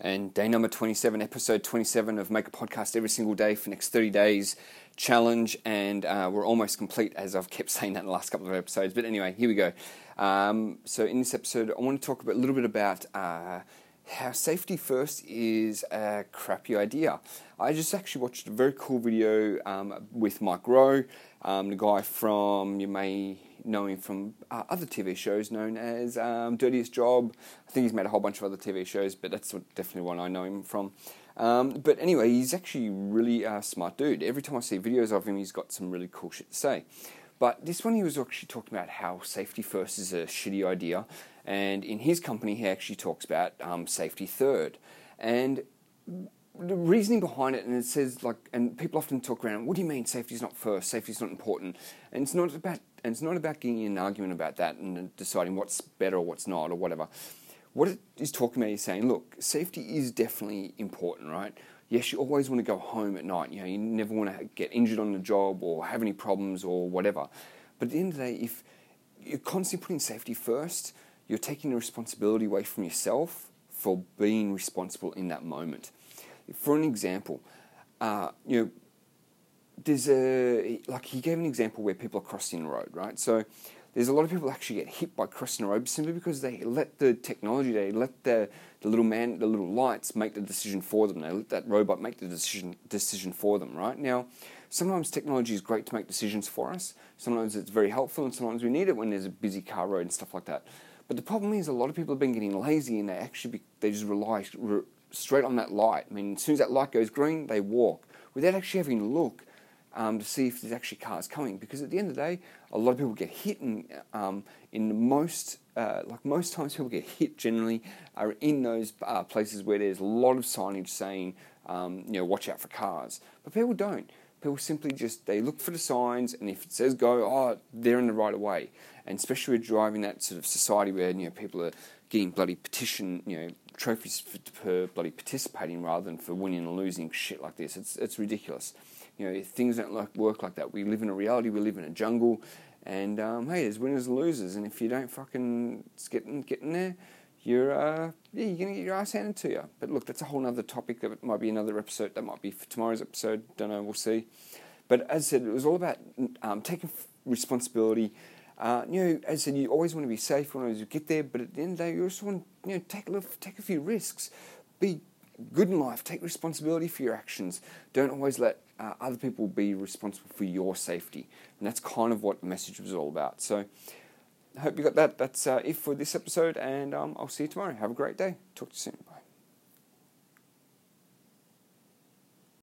and day number 27, episode 27 of Make a Podcast every single day for next 30 days challenge. And uh, we're almost complete, as I've kept saying that in the last couple of episodes. But anyway, here we go. Um, so, in this episode, I want to talk a little bit about uh, how safety first is a crappy idea. I just actually watched a very cool video um, with Mike Rowe, um, the guy from, you may know him from uh, other TV shows known as um, Dirtiest Job. I think he's made a whole bunch of other TV shows, but that's definitely one I know him from. Um, but anyway, he's actually really a smart dude. Every time I see videos of him, he's got some really cool shit to say. But this one, he was actually talking about how safety first is a shitty idea, and in his company, he actually talks about um, safety third. And the reasoning behind it, and it says like, and people often talk around, what do you mean safety is not first? Safety is not important, and it's not about, and it's not about getting in an argument about that and deciding what's better or what's not or whatever. What it is talking about is saying, look, safety is definitely important, right? Yes, you always want to go home at night. You know, you never want to get injured on the job or have any problems or whatever. But at the end of the day, if you're constantly putting safety first, you're taking the responsibility away from yourself for being responsible in that moment for an example, uh, you know, there's a like he gave an example where people are crossing the road, right? So there's a lot of people actually get hit by crossing the road simply because they let the technology, they let the, the little man, the little lights make the decision for them. They let that robot make the decision decision for them, right? Now, sometimes technology is great to make decisions for us. Sometimes it's very helpful, and sometimes we need it when there's a busy car road and stuff like that. But the problem is, a lot of people have been getting lazy, and they actually be, they just rely re, straight on that light. I mean, as soon as that light goes green, they walk without actually having a look um, to see if there's actually cars coming. Because at the end of the day, a lot of people get hit, and um, in most uh, like most times, people get hit generally are in those uh, places where there's a lot of signage saying, um, you know, watch out for cars. But people don't. People simply just they look for the signs, and if it says go, oh, they're in the right of way. And especially we're driving that sort of society where you know people are getting bloody petition, you know, trophies for, for bloody participating rather than for winning and losing shit like this. It's it's ridiculous. You know, things don't like work like that. We live in a reality. We live in a jungle, and um, hey, there's winners and losers. And if you don't fucking get in, get in there, you're uh, yeah, you're gonna get your ass handed to you. But look, that's a whole other topic. That might be another episode. That might be for tomorrow's episode. Don't know. We'll see. But as I said, it was all about um, taking responsibility uh, you know, as I said, you always want to be safe when you get there, but at the end of the day, you also want you know, take, a little, take a few risks. Be good in life. Take responsibility for your actions. Don't always let uh, other people be responsible for your safety. And that's kind of what the message was all about. So hope you got that. That's uh, it for this episode, and um, I'll see you tomorrow. Have a great day. Talk to you soon.